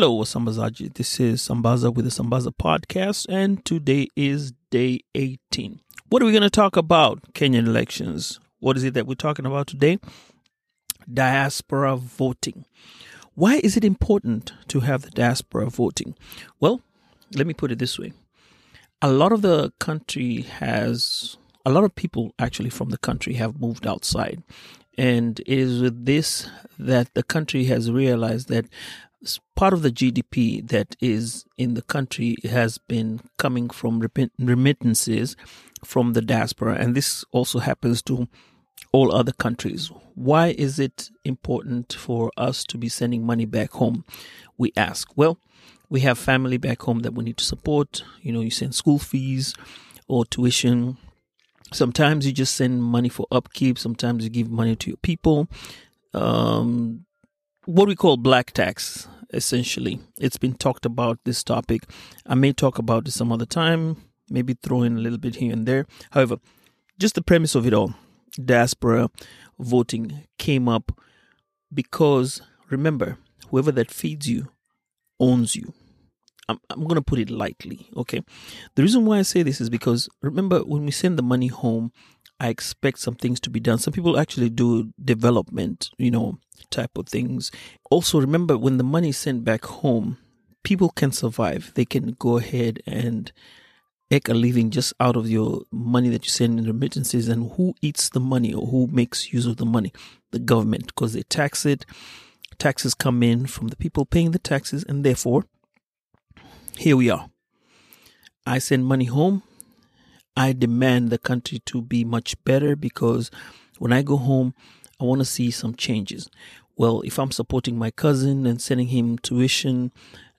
Hello, Sambazaji. This is Sambaza with the Sambaza podcast, and today is day 18. What are we going to talk about? Kenyan elections. What is it that we're talking about today? Diaspora voting. Why is it important to have the diaspora voting? Well, let me put it this way. A lot of the country has, a lot of people actually from the country have moved outside. And it is with this that the country has realized that part of the GDP that is in the country has been coming from remittances from the diaspora, and this also happens to all other countries. Why is it important for us to be sending money back home? We ask. Well, we have family back home that we need to support. You know, you send school fees or tuition. Sometimes you just send money for upkeep. Sometimes you give money to your people. Um, what we call black tax, essentially. It's been talked about this topic. I may talk about it some other time, maybe throw in a little bit here and there. However, just the premise of it all, diaspora voting came up because remember, whoever that feeds you owns you. I'm, I'm going to put it lightly, okay? The reason why I say this is because remember, when we send the money home, I expect some things to be done. Some people actually do development, you know, type of things. Also, remember when the money is sent back home, people can survive. They can go ahead and make a living just out of your money that you send in remittances. And who eats the money or who makes use of the money? The government, because they tax it. Taxes come in from the people paying the taxes, and therefore, here we are. I send money home. I demand the country to be much better because when I go home, I want to see some changes. Well, if I'm supporting my cousin and sending him tuition,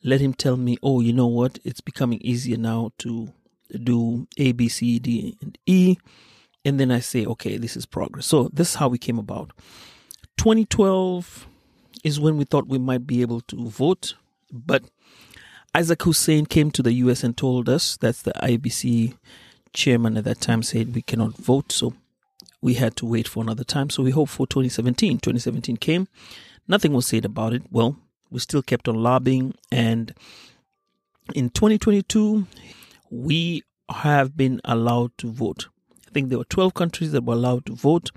let him tell me, oh, you know what? It's becoming easier now to do A, B, C, D, and E. And then I say, okay, this is progress. So this is how we came about. 2012 is when we thought we might be able to vote, but Isaac Hussein came to the US and told us that's the IEBC chairman at that time said we cannot vote, so we had to wait for another time. So we hope for 2017. 2017 came, nothing was said about it. Well, we still kept on lobbying, and in 2022, we have been allowed to vote. I think there were 12 countries that were allowed to vote,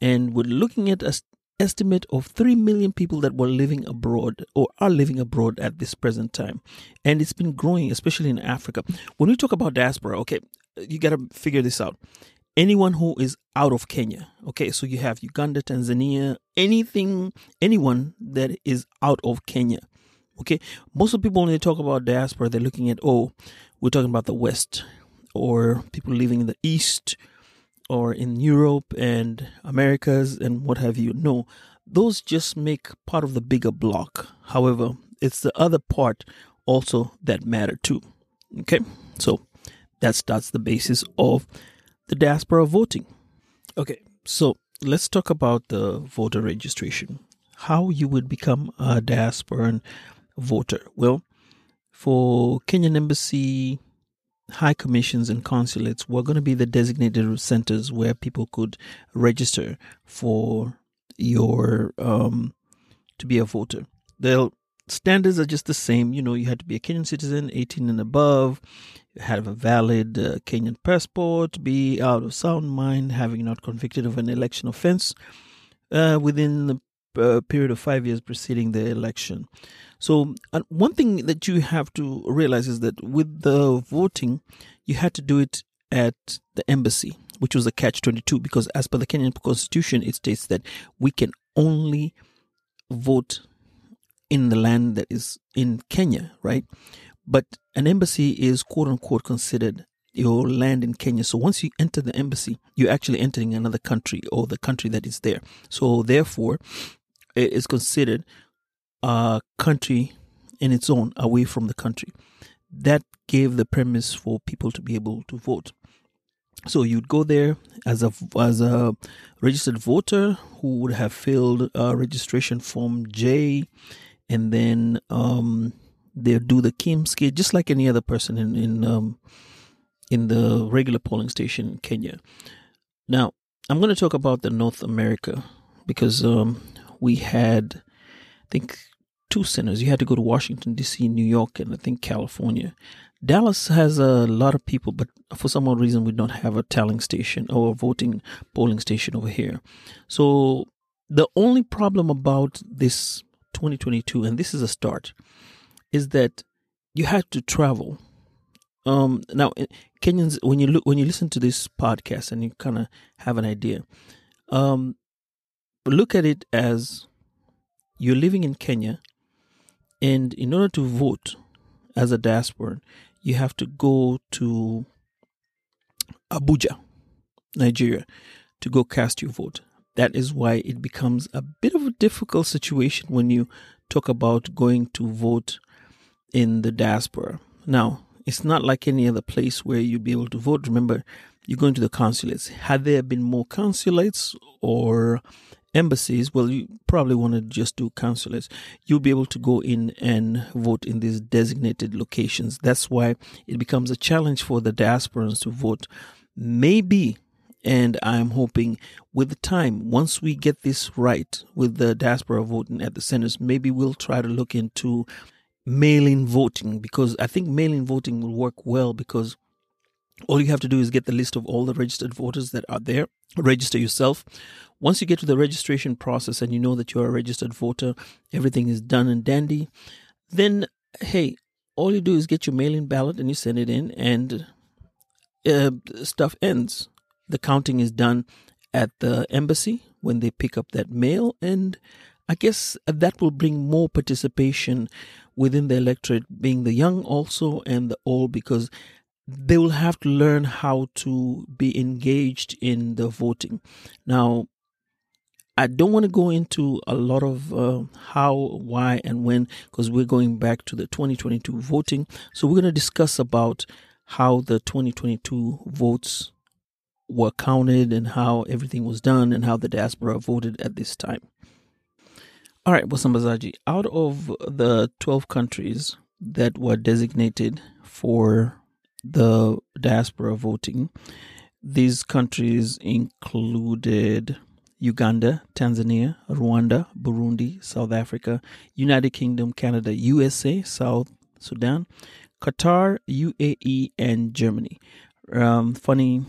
and we're looking at an estimate of 3 million people that were living abroad or are living abroad at this present time. And it's been growing, especially in Africa. When we talk about diaspora, okay, you got to figure this out. Anyone who is out of Kenya, okay, so you have Uganda, Tanzania, anything, anyone that is out of Kenya, okay. Most of the people when they talk about diaspora, they're looking at oh, we're talking about the West or people living in the East or in Europe and Americas and what have you. No, those just make part of the bigger block. However, it's the other part also that matter too. Okay, so that's that's the basis of the diaspora voting. Okay, so let's talk about the voter registration. How you would become a diasporan voter. Well, for Kenyan Embassy, high commissions, and consulates, we're going to be the designated centers where people could register for your um, to be a voter. They'll standards are just the same. You know, you had to be a Kenyan citizen, 18 and above, have a valid uh, Kenyan passport, be out of sound mind, having not convicted of an election offense uh, within the uh, period of five years preceding the election. So, one thing that you have to realize is that with the voting, you had to do it at the embassy, which was a catch 22, because as per the Kenyan constitution, it states that we can only vote in the land that is in Kenya, right? But an embassy is quote unquote considered your land in Kenya. So once you enter the embassy, you're actually entering another country or the country that is there. So therefore, it is considered a country in its own away from the country. That gave the premise for people to be able to vote. So you'd go there as a as a registered voter who would have filled a registration form J, and then um, they do the KIEMS kit just like any other person in in um, in the regular polling station in Kenya. Now I'm going to talk about the North America because um, we had, I think, two centers. You had to go to Washington D.C., New York, and I think California. Dallas has a lot of people, but for some odd reason, we don't have a tallying station or a voting polling station over here. So the only problem about this 2022, and this is a start, is that you had to travel. Um, now, Kenyans, when you look, when you listen to this podcast, and you kind of have an idea, um, look at it as you're living in Kenya, and in order to vote as a diaspora, you have to go to Abuja, Nigeria, to go cast your vote. That is why it becomes a bit of a difficult situation when you talk about going to vote in the diaspora. Now, it's not like any other place where you'd be able to vote. Remember, you're going to the consulates. Had there been more consulates or embassies, well, you probably want to just do consulates. You'll be able to go in and vote in these designated locations. That's why it becomes a challenge for the diasporans to vote. Maybe, and I'm hoping with time, once we get this right with the diaspora voting at the centers, maybe we'll try to look into mail in voting because I think mail in voting will work well because all you have to do is get the list of all the registered voters that are there, register yourself. Once you get to the registration process and you know that you're a registered voter, everything is done and dandy, then hey, all you do is get your mail in ballot and you send it in, and uh, stuff ends. The counting is done at the embassy when they pick up that mail, and I guess that will bring more participation within the electorate, being the young also and the old, because they will have to learn how to be engaged in the voting. Now, I don't want to go into a lot of uh, how, why, and when because we're going back to the 2022 voting. So we're going to discuss about how the 2022 votes were counted and how everything was done and how the diaspora voted at this time. All right, Wasambazaji, out of the 12 countries that were designated for the diaspora voting. These countries included Uganda, Tanzania, Rwanda, Burundi, South Africa, United Kingdom, Canada, USA, South Sudan, Qatar, UAE, and Germany. Um, funny,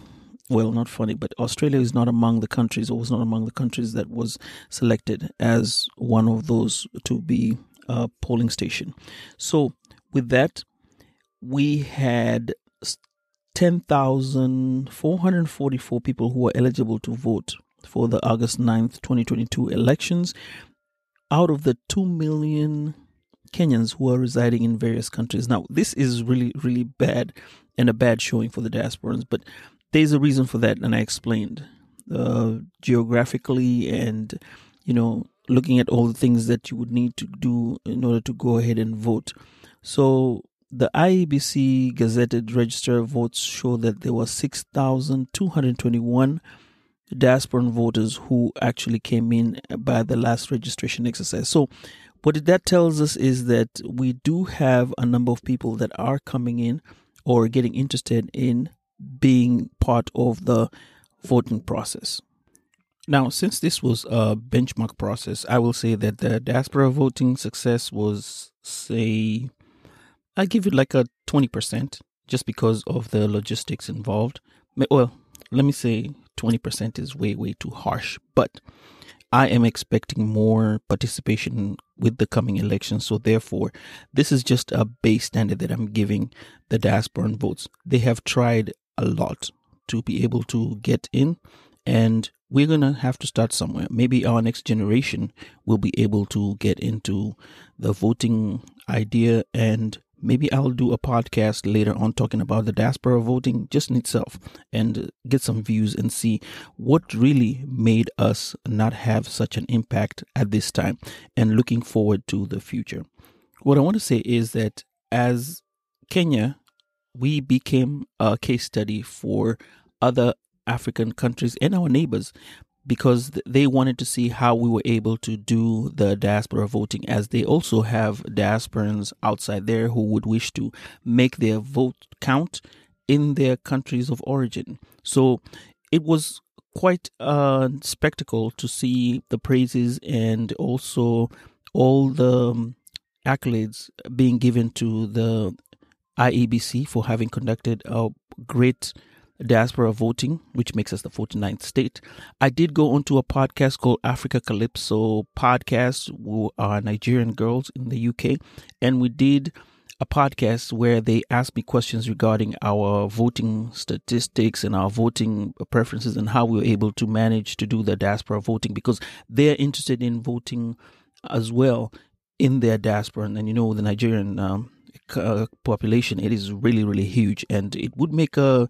well, not funny, but Australia is not among the countries, or was not among the countries that was selected as one of those to be a polling station. So, with that, we had 10,444 people who were eligible to vote for the August 9th, 2022 elections out of the 2 million Kenyans who are residing in various countries. Now, this is really, really bad and a bad showing for the diasporans, but there's a reason for that, and I explained uh, geographically and, you know, looking at all the things that you would need to do in order to go ahead and vote. So, the IEBC gazetted register votes show that there were 6,221 diasporan voters who actually came in by the last registration exercise. So, what that tells us is that we do have a number of people that are coming in or getting interested in being part of the voting process. Now, since this was a benchmark process, I will say that the diaspora voting success was, say, I give it like a 20% just because of the logistics involved. Well, let me say 20% is way, way too harsh, but I am expecting more participation with the coming election. So, therefore, this is just a base standard that I'm giving the diasporan votes. They have tried a lot to be able to get in, and we're going to have to start somewhere. Maybe our next generation will be able to get into the voting idea and maybe I'll do a podcast later on talking about the diaspora voting just in itself and get some views and see what really made us not have such an impact at this time and looking forward to the future. What I want to say is that as Kenya, we became a case study for other African countries and our neighbors because they wanted to see how we were able to do the diaspora voting, as they also have diasporans outside there who would wish to make their vote count in their countries of origin. So it was quite a spectacle to see the praises and also all the um, accolades being given to the IEBC for having conducted a great diaspora voting, which makes us the 49th state. I did go onto a podcast called Africa Calypso Podcast, who are Nigerian girls in the UK, and we did a podcast where they asked me questions regarding our voting statistics and our voting preferences and how we were able to manage to do the diaspora voting because they're interested in voting as well in their diaspora. And, you know, the Nigerian um, uh, population, it is really, really huge. And it would make a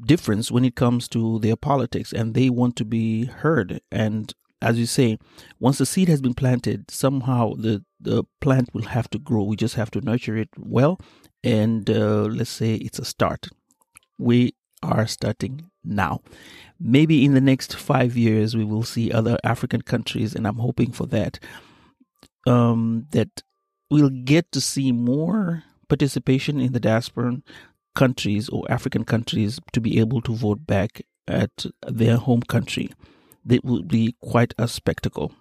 difference when it comes to their politics and they want to be heard. And as you say once the seed has been planted somehow the the plant will have to grow. We just have to nurture it well and uh, let's say it's a start. We are starting now. Maybe in the next 5 years we will see other african countries and i'm hoping for that um, that we'll get to see more participation in the diaspora countries or African countries to be able to vote back at their home country. That would be quite a spectacle.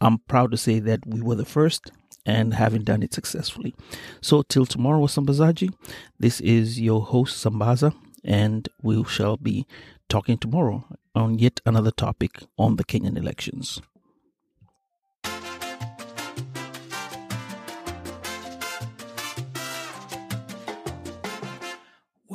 I'm proud to say that we were the first and having done it successfully. So, till tomorrow, Sambazaji, this is your host, Sambaza, and we shall be talking tomorrow on yet another topic on the Kenyan elections.